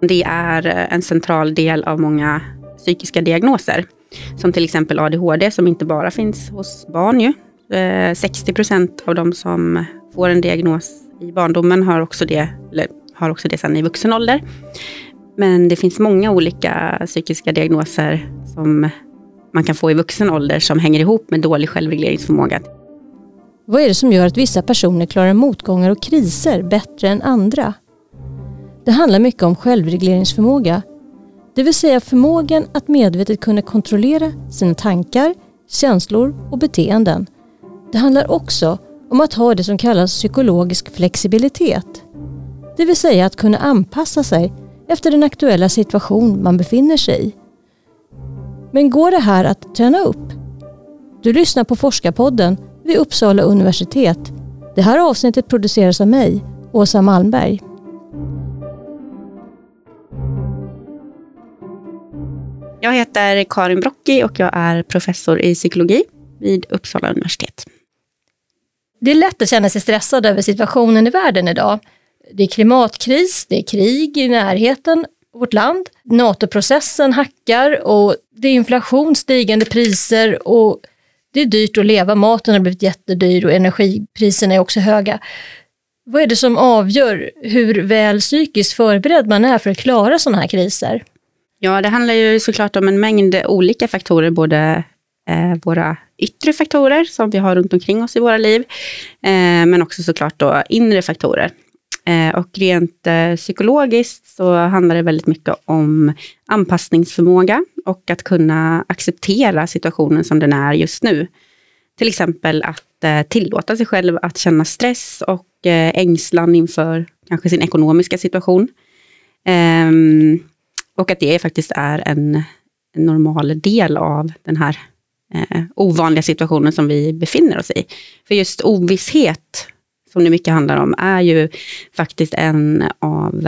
Det är eh, en central del av många psykiska diagnoser. Som till exempel ADHD som inte bara finns hos barn. Ju. Eh, 60 procent av de som får en diagnos i barndomen har också det, eller har också det sen i vuxen ålder. Men det finns många olika psykiska diagnoser som man kan få i vuxen ålder som hänger ihop med dålig självregleringsförmåga. Vad är det som gör att vissa personer klarar motgångar och kriser bättre än andra? Det handlar mycket om självregleringsförmåga, det vill säga förmågan att medvetet kunna kontrollera sina tankar, känslor och beteenden. Det handlar också om att ha det som kallas psykologisk flexibilitet. Det vill säga att kunna anpassa sig efter den aktuella situation man befinner sig i. Men går det här att träna upp? Du lyssnar på Forskarpodden vid Uppsala universitet. Det här avsnittet produceras av mig, Åsa Malmberg. Jag heter Karin Brocki och jag är professor i psykologi vid Uppsala universitet. Det är lätt att känna sig stressad över situationen i världen idag. Det är klimatkris, det är krig i närheten av vårt land. NATO-processen hackar och det är inflation, stigande priser och det är dyrt att leva. Maten har blivit jättedyr och energipriserna är också höga. Vad är det som avgör hur väl psykiskt förberedd man är för att klara sådana här kriser? Ja, det handlar ju såklart om en mängd olika faktorer, både eh, våra yttre faktorer som vi har runt omkring oss i våra liv, eh, men också såklart då inre faktorer. Eh, och rent eh, psykologiskt så handlar det väldigt mycket om anpassningsförmåga och att kunna acceptera situationen som den är just nu. Till exempel att eh, tillåta sig själv att känna stress och eh, ängslan inför kanske sin ekonomiska situation. Ehm, och att det faktiskt är en, en normal del av den här eh, ovanliga situationen som vi befinner oss i. För just ovisshet, som det mycket handlar om, är ju faktiskt en av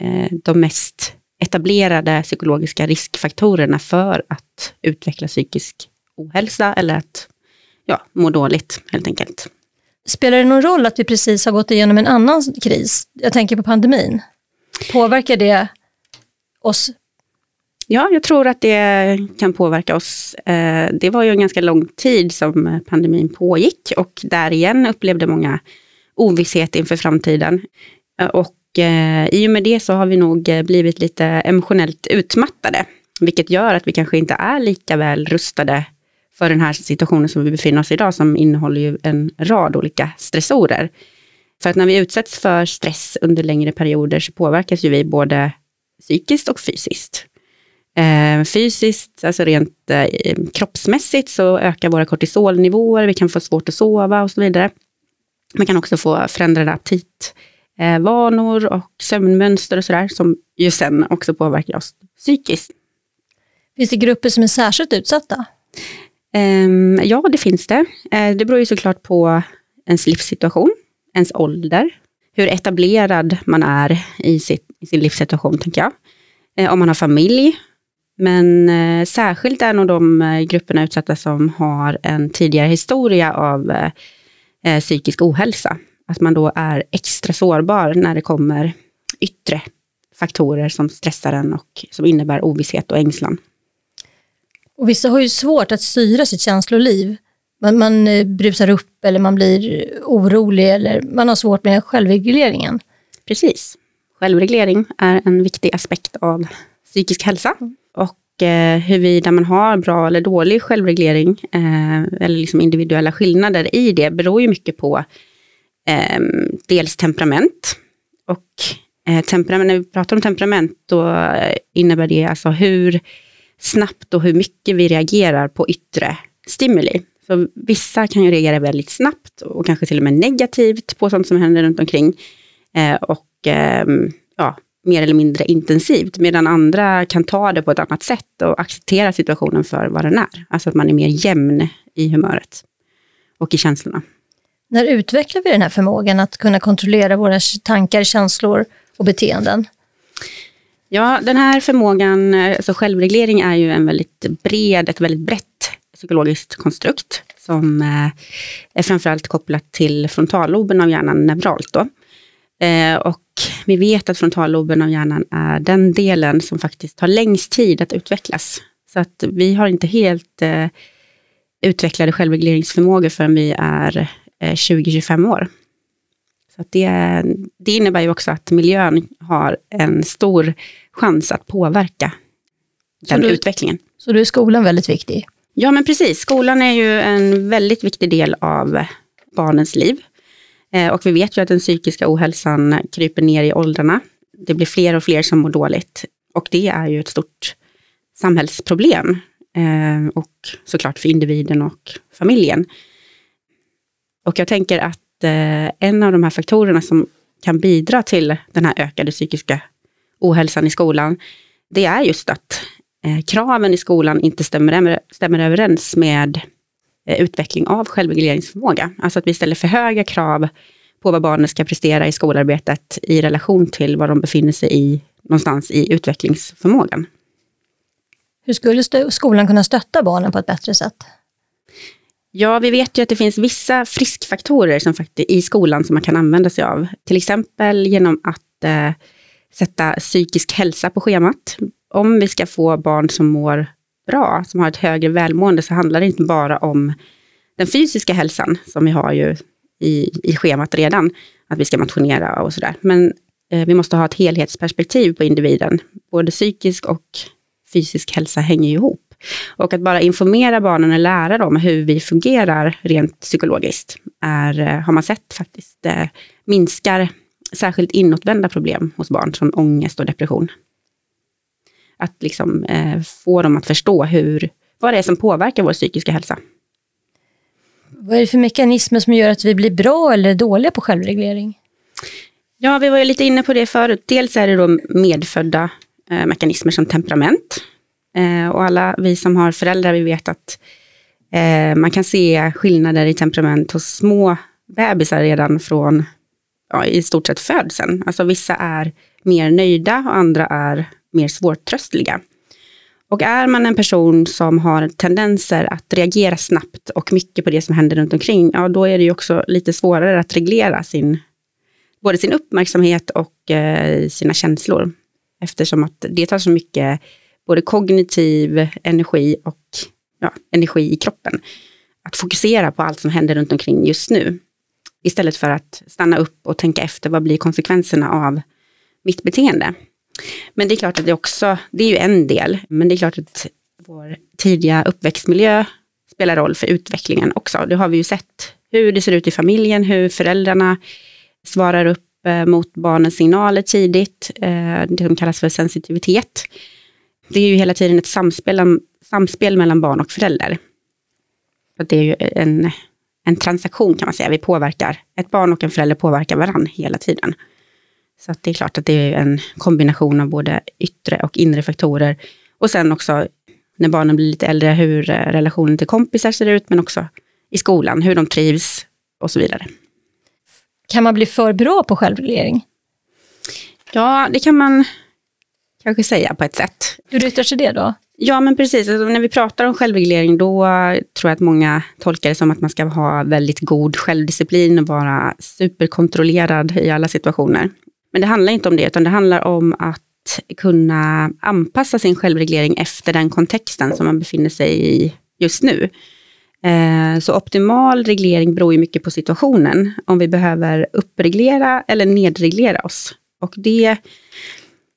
eh, de mest etablerade psykologiska riskfaktorerna för att utveckla psykisk ohälsa eller att ja, må dåligt helt enkelt. Spelar det någon roll att vi precis har gått igenom en annan kris? Jag tänker på pandemin. Påverkar det oss? Ja, jag tror att det kan påverka oss. Eh, det var ju en ganska lång tid som pandemin pågick och där igen upplevde många ovisshet inför framtiden. Eh, och eh, i och med det så har vi nog blivit lite emotionellt utmattade, vilket gör att vi kanske inte är lika väl rustade för den här situationen som vi befinner oss i idag, som innehåller ju en rad olika stressorer. För att när vi utsätts för stress under längre perioder så påverkas ju vi både psykiskt och fysiskt. Eh, fysiskt, alltså rent eh, kroppsmässigt, så ökar våra kortisolnivåer, vi kan få svårt att sova och så vidare. Man kan också få förändrade aptitvanor och sömnmönster och sådär, som ju sen också påverkar oss psykiskt. Finns det grupper som är särskilt utsatta? Um, ja, det finns det. Uh, det beror ju såklart på ens livssituation, ens ålder, hur etablerad man är i, sitt, i sin livssituation, tänker jag. Uh, om man har familj. Men uh, särskilt är nog de grupperna utsatta som har en tidigare historia av psykisk ohälsa. Att man då är extra sårbar när det kommer yttre faktorer som stressar en och som innebär ovisshet och ängslan. Och vissa har ju svårt att styra sitt känsloliv. Man, man eh, brusar upp eller man blir orolig eller man har svårt med självregleringen. Precis. Självreglering är en viktig aspekt av psykisk hälsa. Mm. Och eh, huruvida man har bra eller dålig självreglering, eh, eller liksom individuella skillnader i det, beror ju mycket på eh, dels temperament. Och eh, temperament, när vi pratar om temperament, då innebär det alltså hur snabbt och hur mycket vi reagerar på yttre stimuli. Så vissa kan ju reagera väldigt snabbt och kanske till och med negativt på sånt som händer runt omkring. Eh, och ja, mer eller mindre intensivt, medan andra kan ta det på ett annat sätt och acceptera situationen för vad den är. Alltså att man är mer jämn i humöret och i känslorna. När utvecklar vi den här förmågan att kunna kontrollera våra tankar, känslor och beteenden? Ja, den här förmågan, alltså självreglering är ju en väldigt bred, ett väldigt brett psykologiskt konstrukt som eh, är framförallt kopplat till frontalloben av hjärnan neuralt. Då. Eh, och vi vet att frontalloben av hjärnan är den delen som faktiskt tar längst tid att utvecklas. Så att vi har inte helt eh, utvecklade självregleringsförmågor förrän vi är eh, 20-25 år. Så det, det innebär ju också att miljön har en stor chans att påverka den du, utvecklingen. Så då är skolan väldigt viktig? Ja, men precis. Skolan är ju en väldigt viktig del av barnens liv. Eh, och vi vet ju att den psykiska ohälsan kryper ner i åldrarna. Det blir fler och fler som mår dåligt. Och det är ju ett stort samhällsproblem. Eh, och såklart för individen och familjen. Och jag tänker att eh, en av de här faktorerna som kan bidra till den här ökade psykiska ohälsan i skolan, det är just att kraven i skolan inte stämmer, stämmer överens med utveckling av självregleringsförmåga. Alltså att vi ställer för höga krav på vad barnen ska prestera i skolarbetet i relation till var de befinner sig i någonstans i utvecklingsförmågan. Hur skulle skolan kunna stötta barnen på ett bättre sätt? Ja, vi vet ju att det finns vissa friskfaktorer som faktiskt, i skolan som man kan använda sig av. Till exempel genom att eh, sätta psykisk hälsa på schemat. Om vi ska få barn som mår bra, som har ett högre välmående, så handlar det inte bara om den fysiska hälsan, som vi har ju i, i schemat redan, att vi ska motionera och sådär. Men eh, vi måste ha ett helhetsperspektiv på individen. Både psykisk och fysisk hälsa hänger ihop. Och att bara informera barnen och lära dem hur vi fungerar rent psykologiskt, är, eh, har man sett faktiskt eh, minskar särskilt inåtvända problem hos barn, som ångest och depression. Att liksom eh, få dem att förstå hur, vad det är som påverkar vår psykiska hälsa. Vad är det för mekanismer som gör att vi blir bra eller dåliga på självreglering? Ja, vi var ju lite inne på det förut. Dels är det då medfödda eh, mekanismer som temperament. Eh, och alla vi som har föräldrar, vi vet att eh, man kan se skillnader i temperament hos små bebisar redan från ja, i stort sett födseln. Alltså vissa är mer nöjda och andra är mer svårtröstliga. Och är man en person som har tendenser att reagera snabbt och mycket på det som händer runt omkring, ja då är det ju också lite svårare att reglera sin, både sin uppmärksamhet och eh, sina känslor. Eftersom att det tar så mycket både kognitiv energi och ja, energi i kroppen. Att fokusera på allt som händer runt omkring just nu. Istället för att stanna upp och tänka efter, vad blir konsekvenserna av mitt beteende? Men det är klart att det också, det är ju en del, men det är klart att vår tidiga uppväxtmiljö spelar roll för utvecklingen också. Det har vi ju sett hur det ser ut i familjen, hur föräldrarna svarar upp eh, mot barnens signaler tidigt, eh, det som kallas för sensitivitet. Det är ju hela tiden ett samspel, samspel mellan barn och förälder. Det är ju en, en transaktion kan man säga, vi påverkar, ett barn och en förälder påverkar varandra hela tiden. Så det är klart att det är en kombination av både yttre och inre faktorer. Och sen också när barnen blir lite äldre, hur eh, relationen till kompisar ser ut, men också i skolan, hur de trivs och så vidare. Kan man bli för bra på självreglering? Ja, det kan man kanske säga på ett sätt. Hur yttrar sig det då? Ja, men precis. Alltså, när vi pratar om självreglering, då tror jag att många tolkar det som att man ska ha väldigt god självdisciplin och vara superkontrollerad i alla situationer. Men det handlar inte om det, utan det handlar om att kunna anpassa sin självreglering efter den kontexten som man befinner sig i just nu. Eh, så optimal reglering beror ju mycket på situationen, om vi behöver uppreglera eller nedreglera oss. Och det,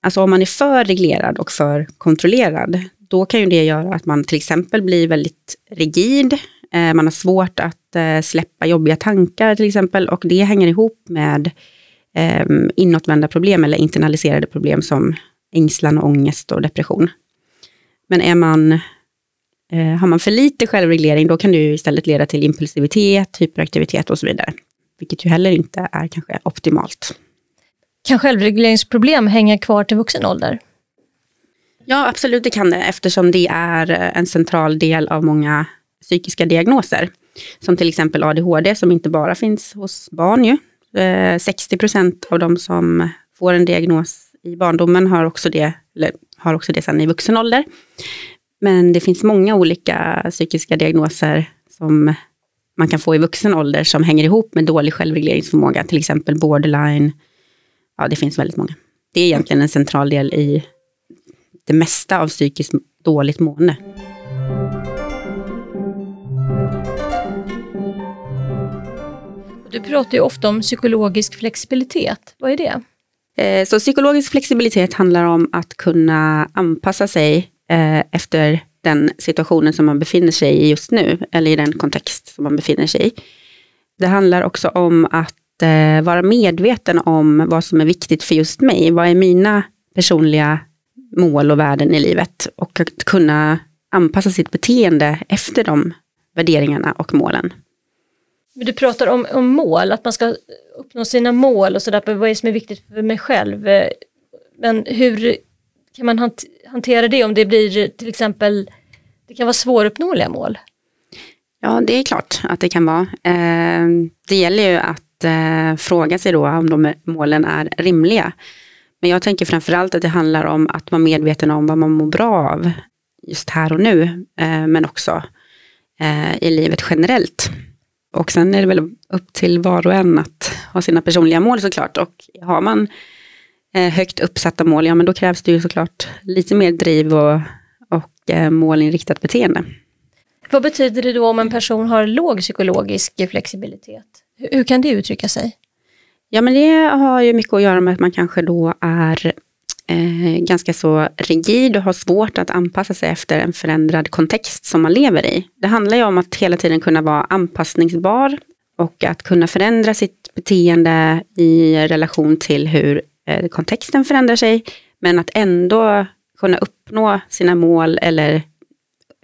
alltså om man är för reglerad och för kontrollerad, då kan ju det göra att man till exempel blir väldigt rigid, eh, man har svårt att eh, släppa jobbiga tankar till exempel, och det hänger ihop med eh, inåtvända problem eller internaliserade problem som ängslan, och ångest och depression. Men är man, eh, har man för lite självreglering, då kan det istället leda till impulsivitet, hyperaktivitet och så vidare. Vilket ju heller inte är kanske optimalt. Kan självregleringsproblem hänga kvar till vuxen ålder? Ja, absolut det kan det, eftersom det är en central del av många psykiska diagnoser. Som till exempel ADHD, som inte bara finns hos barn ju, Eh, 60 procent av de som får en diagnos i barndomen har också det, eller har också det sen i vuxen ålder. Men det finns många olika psykiska diagnoser som man kan få i vuxen ålder som hänger ihop med dålig självregleringsförmåga, till exempel borderline, ja, det finns väldigt många. Det är egentligen en central del i det mesta av psykiskt dåligt mående. Pratar ju ofta om psykologisk flexibilitet. Vad är det? Eh, så psykologisk flexibilitet handlar om att kunna anpassa sig eh, efter den situationen som man befinner sig i just nu, eller i den kontext som man befinner sig i. Det handlar också om att eh, vara medveten om vad som är viktigt för just mig. Vad är mina personliga mål och värden i livet? Och att kunna anpassa sitt beteende efter de värderingarna och målen. Du pratar om, om mål, att man ska uppnå sina mål och sådär, vad är det som är viktigt för mig själv? Men hur kan man hantera det om det blir till exempel, det kan vara svåruppnåeliga mål? Ja, det är klart att det kan vara. Ehm, det gäller ju att eh, fråga sig då om de målen är rimliga. Men jag tänker framförallt att det handlar om att vara medveten om vad man mår bra av just här och nu, eh, men också eh, i livet generellt. Och sen är det väl upp till var och en att ha sina personliga mål såklart. Och har man högt uppsatta mål, ja men då krävs det ju såklart lite mer driv och, och målinriktat beteende. Vad betyder det då om en person har låg psykologisk flexibilitet? Hur kan det uttrycka sig? Ja, men det har ju mycket att göra med att man kanske då är eh, ganska så rigid och har svårt att anpassa sig efter en förändrad kontext som man lever i. Det handlar ju om att hela tiden kunna vara anpassningsbar och att kunna förändra sitt beteende i relation till hur eh, kontexten förändrar sig, men att ändå kunna uppnå sina mål eller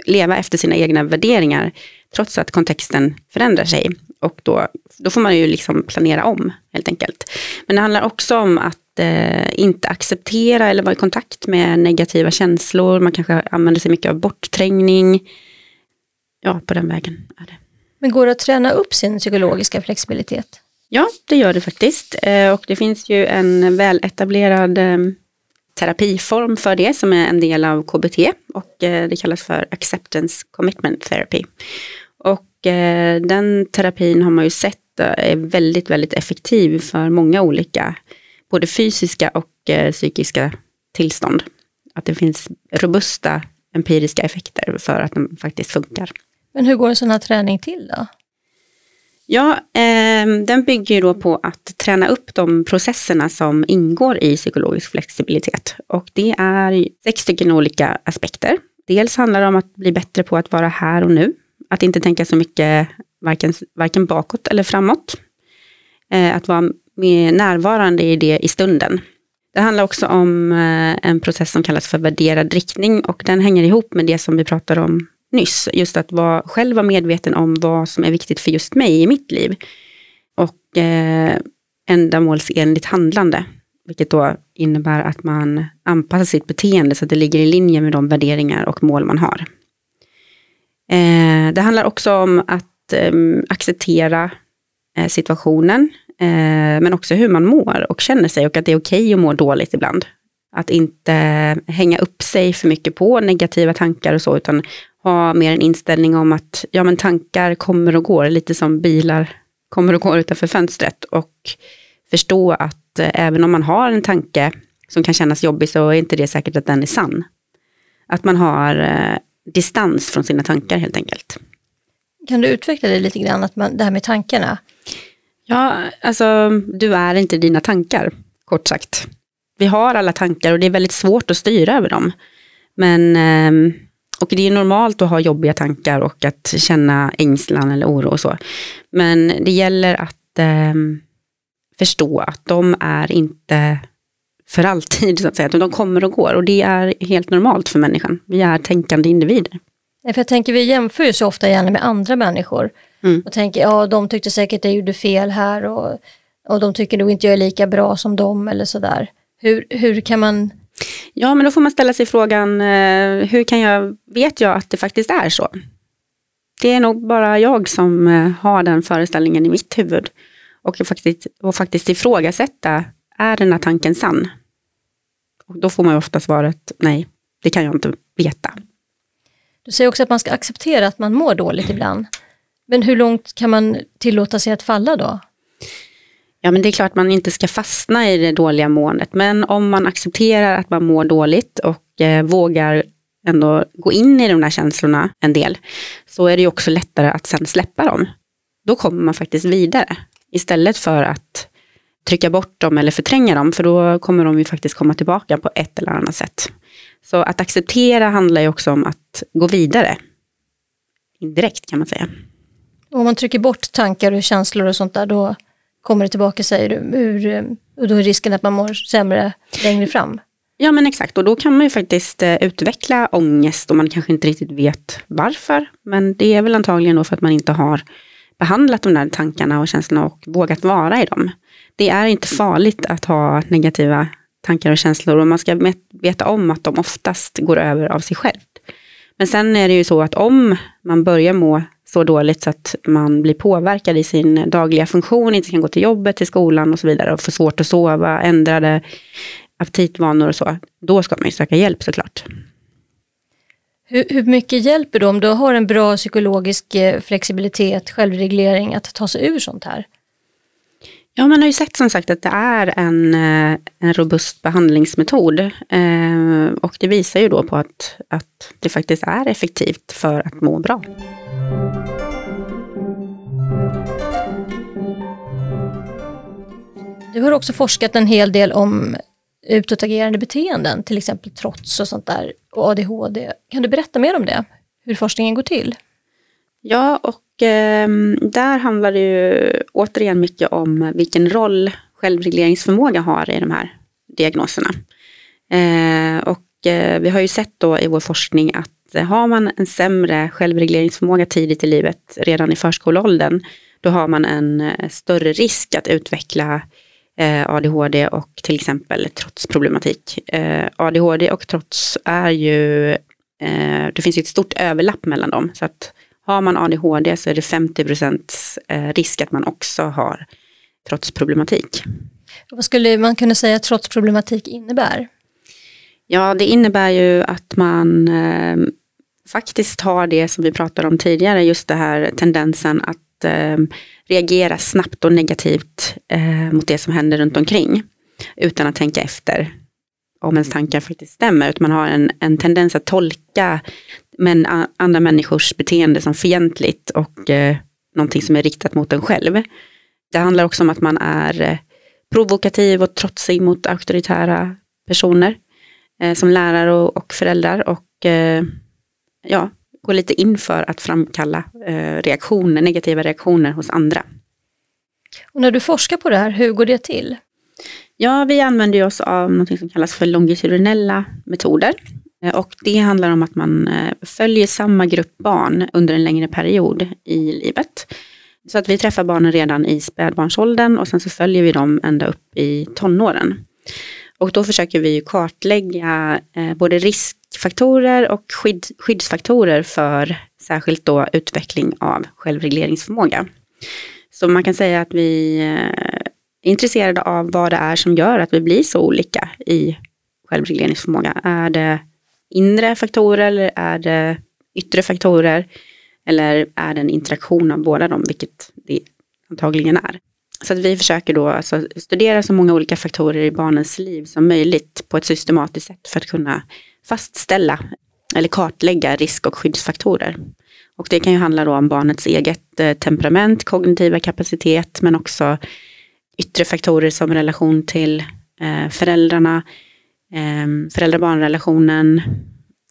leva efter sina egna värderingar, trots att kontexten förändrar sig. Och då, då får man ju liksom planera om, helt enkelt. Men det handlar också om att eh, inte acceptera eller vara i kontakt med negativa känslor. Man kanske använder sig mycket av bortträngning. Ja, på den vägen är det. Men går det att träna upp sin psykologiska flexibilitet? Ja, det gör det faktiskt. Eh, och det finns ju en väletablerad eh, terapiform för det som är en del av KBT och eh, det kallas för Acceptance Commitment Therapy. Eh, den terapin har man ju sett är väldigt, väldigt effektiv för många olika, både fysiska och eh, psykiska tillstånd. Att det finns robusta empiriska effekter för att den faktiskt funkar. Men hur går en sån här träning till då? Ja, eh, den bygger då på att träna upp de processerna som ingår i psykologisk flexibilitet. Och det är sex stycken olika aspekter. Dels handlar det om att bli bättre på att vara här och nu. Att inte tänka så mycket varken, varken bakåt eller framåt. Eh, att vara mer närvarande i det i stunden. Det handlar också om eh, en process som kallas för värderad riktning och den hänger ihop med det som vi pratade om nyss. Just att vara, själv vara medveten om vad som är viktigt för just mig i mitt liv. Och eh, ändamålsenligt handlande. Vilket då innebär att man anpassar sitt beteende så att det ligger i linje med de värderingar och mål man har. Eh, det handlar också om att eh, acceptera eh, situationen, eh, men också hur man mår och känner sig och att det är okej okay att må dåligt ibland. Att inte hänga upp sig för mycket på negativa tankar och så, utan ha mer en inställning om att ja, men tankar kommer och går, lite som bilar kommer och går utanför fönstret. Och förstå att eh, även om man har en tanke som kan kännas jobbig så är inte det säkert att den är sann. Att man har eh, distans från sina tankar helt enkelt. Kan du utveckla det lite grann, att man, det här med tankarna? Ja, alltså du är inte dina tankar, kort sagt. Vi har alla tankar och det är väldigt svårt att styra över dem. Men eh, och det är normalt att ha jobbiga tankar och att känna ängslan eller oro och så. Men det gäller att eh, förstå att de är inte för alltid, så att säga. De kommer och går och det är helt normalt för människan. Vi är tänkande individer. för jag tänker, vi jämför ju så ofta gärna med andra människor. Mm. Och tänker, ja de tyckte säkert att jag gjorde fel här och, och de tycker nog inte jag är lika bra som dem eller sådär. Hur, hur kan man Ja, men då får man ställa sig frågan, eh, hur kan jag, vet jag att det faktiskt är så? Det är nog bara jag som eh, har den föreställningen i mitt huvud. Och faktiskt, och faktiskt ifrågasätta, är den här tanken sann? Och då får man ofta svaret, nej, det kan jag inte veta. Du säger också att man ska acceptera att man mår dåligt ibland. Men hur långt kan man tillåta sig att falla då? Ja, men det är klart man inte ska fastna i det dåliga måendet. Men om man accepterar att man mår dåligt och eh, vågar ändå gå in i de där känslorna en del, så är det ju också lättare att sen släppa dem. Då kommer man faktiskt vidare. Istället för att trycka bort dem eller förtränga dem, för då kommer de ju faktiskt komma tillbaka på ett eller annat sätt. Så att acceptera handlar ju också om att gå vidare. Indirekt kan man säga. Om man trycker bort tankar och känslor och sånt där, då kommer det tillbaka säger du. Hur, och då är risken att man mår sämre längre fram. Ja men exakt, och då kan man ju faktiskt eh, utveckla ångest och man kanske inte riktigt vet varför. Men det är väl antagligen då för att man inte har behandlat de där tankarna och känslorna och vågat vara i dem. Det är inte farligt att ha negativa tankar och känslor och man ska veta om att de oftast går över av sig själv. Men sen är det ju så att om man börjar må så dåligt så att man blir påverkad i sin dagliga funktion, inte kan gå till jobbet, till skolan och så vidare och får svårt att sova, ändrade aptitvanor och så, då ska man ju söka hjälp såklart. Hur, hur mycket hjälper det om du har en bra psykologisk eh, flexibilitet, självreglering, att ta sig ur sånt här? Ja, man har ju sett som sagt att det är en, eh, en robust behandlingsmetod. Eh, och det visar ju då på att, att det faktiskt är effektivt för att må bra. Du har också forskat en hel del om utåtagerande beteenden, till exempel trots och sånt där, och ADHD. Kan du berätta mer om det? Hur forskningen går till? Ja, och eh, där handlar det ju återigen mycket om vilken roll självregleringsförmåga har i de här diagnoserna. Eh, och eh, vi har ju sett då i vår forskning att eh, har man en sämre självregleringsförmåga tidigt i livet, redan i förskoleåldern, då har man en eh, större risk att utveckla eh, ADHD och till exempel trotsproblematik. ADHD och trots är ju, det finns ju ett stort överlapp mellan dem. Så att har man ADHD så är det 50 procents eh, risk att man också har trotsproblematik. Vad skulle man kunna säga att trotsproblematik innebär? Ja, det innebär ju att man eh, faktiskt har det som vi pratade om tidigare, just det här tendensen att eh, reagera snabbt och negativt eh, mot det som händer runt omkring. Utan att tänka efter om ens tankar faktiskt stämmer. Utan man har en, en tendens att tolka men, andra människors beteende som fientligt och eh, någonting som är riktat mot en själv. Det handlar också om att man är eh, provokativ och trotsig mot auktoritära personer. Eh, som lärare och, och föräldrar. Och eh, ja, gå lite in för att framkalla eh, reaktioner, negativa reaktioner hos andra. Och när du forskar på det här, hur går det till? Ja, vi använder oss av något som kallas för longitudinella metoder. Eh, och det handlar om att man eh, följer samma grupp barn under en längre period i livet. Så att vi träffar barnen redan i spädbarnsåldern och sen så följer vi dem ända upp i tonåren. Och då försöker vi kartlägga eh, både riskfaktorer och skydd, skyddsfaktorer för särskilt då utveckling av självregleringsförmåga. Så man kan säga att vi är intresserade av vad det är som gör att vi blir så olika i självregleringsförmåga. Är det inre faktorer eller är det yttre faktorer? Eller är det en interaktion av båda dem, vilket det antagligen är. Så att vi försöker då alltså studera så många olika faktorer i barnens liv som möjligt på ett systematiskt sätt för att kunna fastställa eller kartlägga risk och skyddsfaktorer. Och det kan ju handla då om barnets eget eh, temperament, kognitiva kapacitet, men också yttre faktorer som relation till eh, föräldrarna, eh, föräldrar-barnrelationen,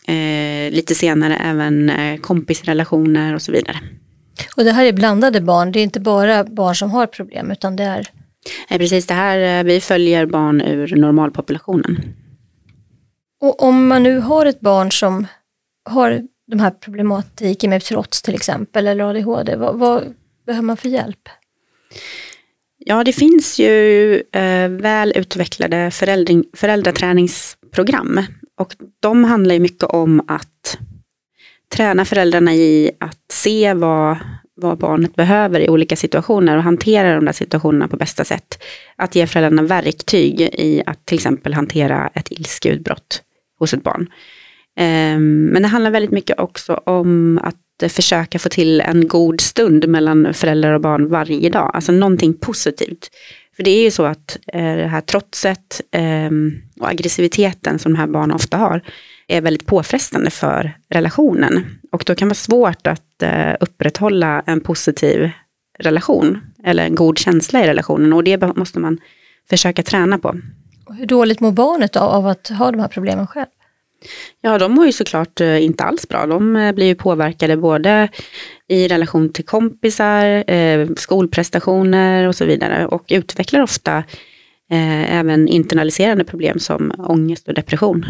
eh, lite senare även eh, kompisrelationer och så vidare. Och det här är blandade barn, det är inte bara barn som har problem utan det är? Nej, precis, det här, eh, vi följer barn ur normalpopulationen. Och om man nu har ett barn som har de här problematiken med trots till exempel eller ADHD, vad, vad behöver man för hjälp? Ja, det finns ju eh, väl utvecklade föräldring, föräldraträningsprogram och de handlar ju mycket om att träna föräldrarna i att se vad, vad barnet behöver i olika situationer och hantera de där situationerna på bästa sätt. Att ge föräldrarna verktyg i att till exempel hantera ett ilskeutbrott hos ett barn. Ehm, men det handlar väldigt mycket också om att försöka få till en god stund mellan föräldrar och barn varje dag. Alltså någonting positivt. För det är ju så att eh, det här trotset eh, och aggressiviteten som de här barnen ofta har är väldigt påfrestande för relationen. Och då kan det vara svårt att eh, upprätthålla en positiv relation eller en god känsla i relationen och det måste man försöka träna på. Och hur dåligt mår barnet av att ha de här problemen själv? Ja, de mår ju såklart eh, inte alls bra. De eh, blir ju påverkade både i relation till kompisar, eh, skolprestationer och så vidare och utvecklar ofta även internaliserande problem som ångest och depression.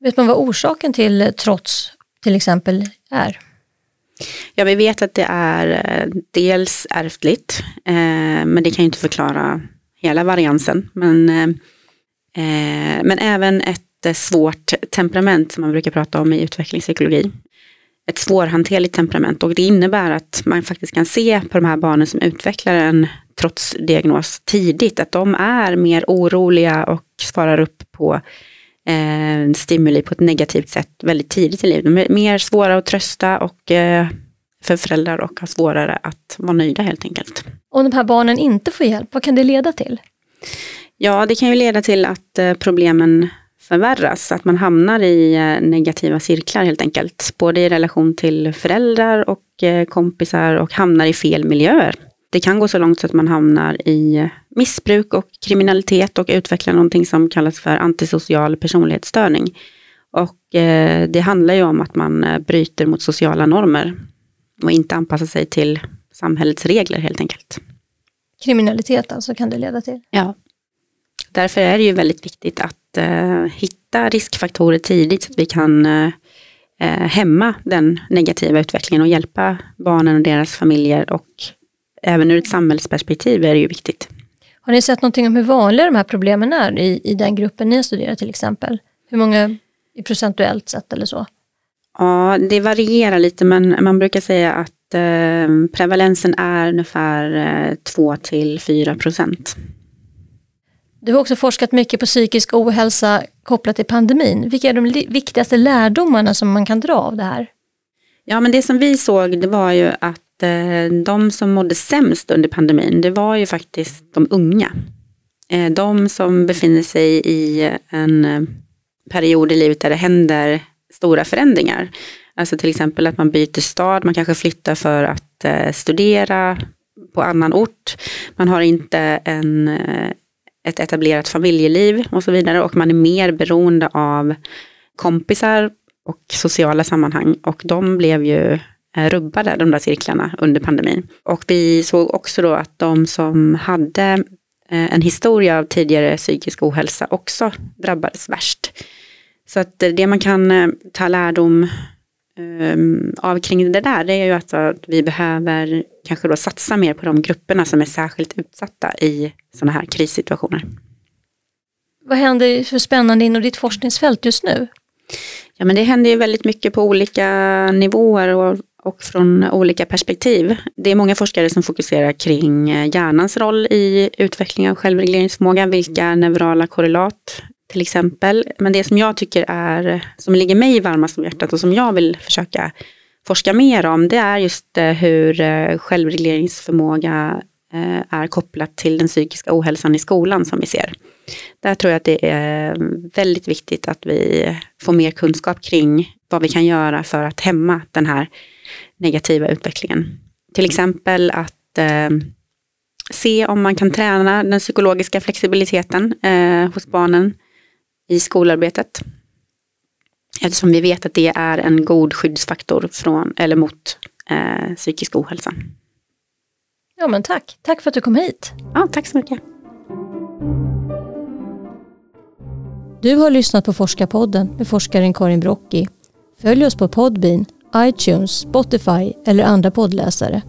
Vet man vad orsaken till trots till exempel är? Ja, vi vet att det är dels ärftligt, men det kan ju inte förklara hela variansen. Men, men även ett svårt temperament som man brukar prata om i utvecklingspsykologi. Ett svårhanterligt temperament och det innebär att man faktiskt kan se på de här barnen som utvecklar en trotsdiagnos tidigt att de är mer oroliga och svarar upp på eh, stimuli på ett negativt sätt väldigt tidigt i livet. De är mer svåra att trösta och eh, för föräldrar och har svårare att vara nöjda helt enkelt. Om de här barnen inte får hjälp, vad kan det leda till? Ja, det kan ju leda till att eh, problemen förvärras, att man hamnar i eh, negativa cirklar helt enkelt. Både i relation till föräldrar och eh, kompisar och hamnar i fel miljöer. Det kan gå så långt så att man hamnar i missbruk och kriminalitet och utvecklar någonting som kallas för antisocial personlighetsstörning. Och eh, det handlar ju om att man bryter mot sociala normer och inte anpassar sig till samhällets regler helt enkelt. Kriminalitet alltså kan det leda till? Ja. Därför är det ju väldigt viktigt att eh, hitta riskfaktorer tidigt så att vi kan eh, eh, hämma den negativa utvecklingen och hjälpa barnen och deras familjer och även ur ett samhällsperspektiv är det ju viktigt. Har ni sett någonting om hur vanliga de här problemen är i, i den gruppen ni har studerat till exempel? Hur många i procentuellt sett eller så? Ja, det varierar lite men man brukar säga att eh, prevalensen är ungefär eh, 2 till 4 procent. Du har också forskat mycket på psykisk ohälsa kopplat till pandemin. Vilka är de viktigaste lärdomarna som man kan dra av det här? Ja, men det som vi såg det var ju att eh, de som mådde sämst under pandemin, det var ju faktiskt de unga. Eh, de som befinner sig i en eh, period i livet där det händer stora förändringar. Alltså till exempel att man byter stad, man kanske flyttar för att studera på annan ort. Man har inte en ett etablerat familjeliv och så vidare och man är mer beroende av kompisar och sociala sammanhang och de blev ju eh, rubbade, de där cirklarna, under pandemin. Och vi såg också då att de som hade eh, en historia av tidigare psykisk ohälsa också drabbades värst. Så att eh, det man kan ta lärdom um, av kring det där, det är ju alltså att vi behöver kanske då satsa mer på de grupperna som är särskilt utsatta i sådana här krissituationer. Vad händer för spännande inom ditt forskningsfält just nu? Ja men det händer ju väldigt mycket på olika nivåer och, och från olika perspektiv. Det är många forskare som fokuserar kring hjärnans roll i utveckling av självregleringsförmåga, vilka neurala korrelat till exempel. Men det som jag tycker är, som ligger mig varmast om hjärtat och som jag vill försöka forska mer om, det är just eh, hur eh, självregleringsförmåga eh, är kopplat till den psykiska ohälsan i skolan som vi ser. Där tror jag att det är väldigt viktigt att vi får mer kunskap kring vad vi kan göra för att hämma den här negativa utvecklingen. Till exempel att eh, se om man kan träna den psykologiska flexibiliteten eh, hos barnen i skolarbetet. Eftersom vi vet att det är en god skyddsfaktor från, eller mot eh, psykisk ohälsa. Ja men tack, tack för att du kom hit. Ja, tack så mycket. Du har lyssnat på Forskarpodden med forskaren Karin Brocki. Följ oss på Podbean, iTunes, Spotify eller andra poddläsare.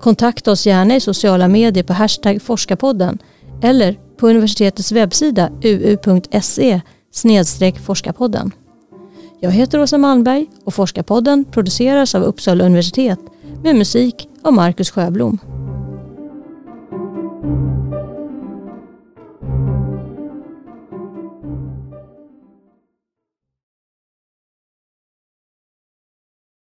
Kontakta oss gärna i sociala medier på hashtag forskarpodden eller på universitetets webbsida uu.se snedstreck forskarpodden. Jag heter Åsa Malmberg och Forskarpodden produceras av Uppsala universitet med musik av Marcus Sjöblom.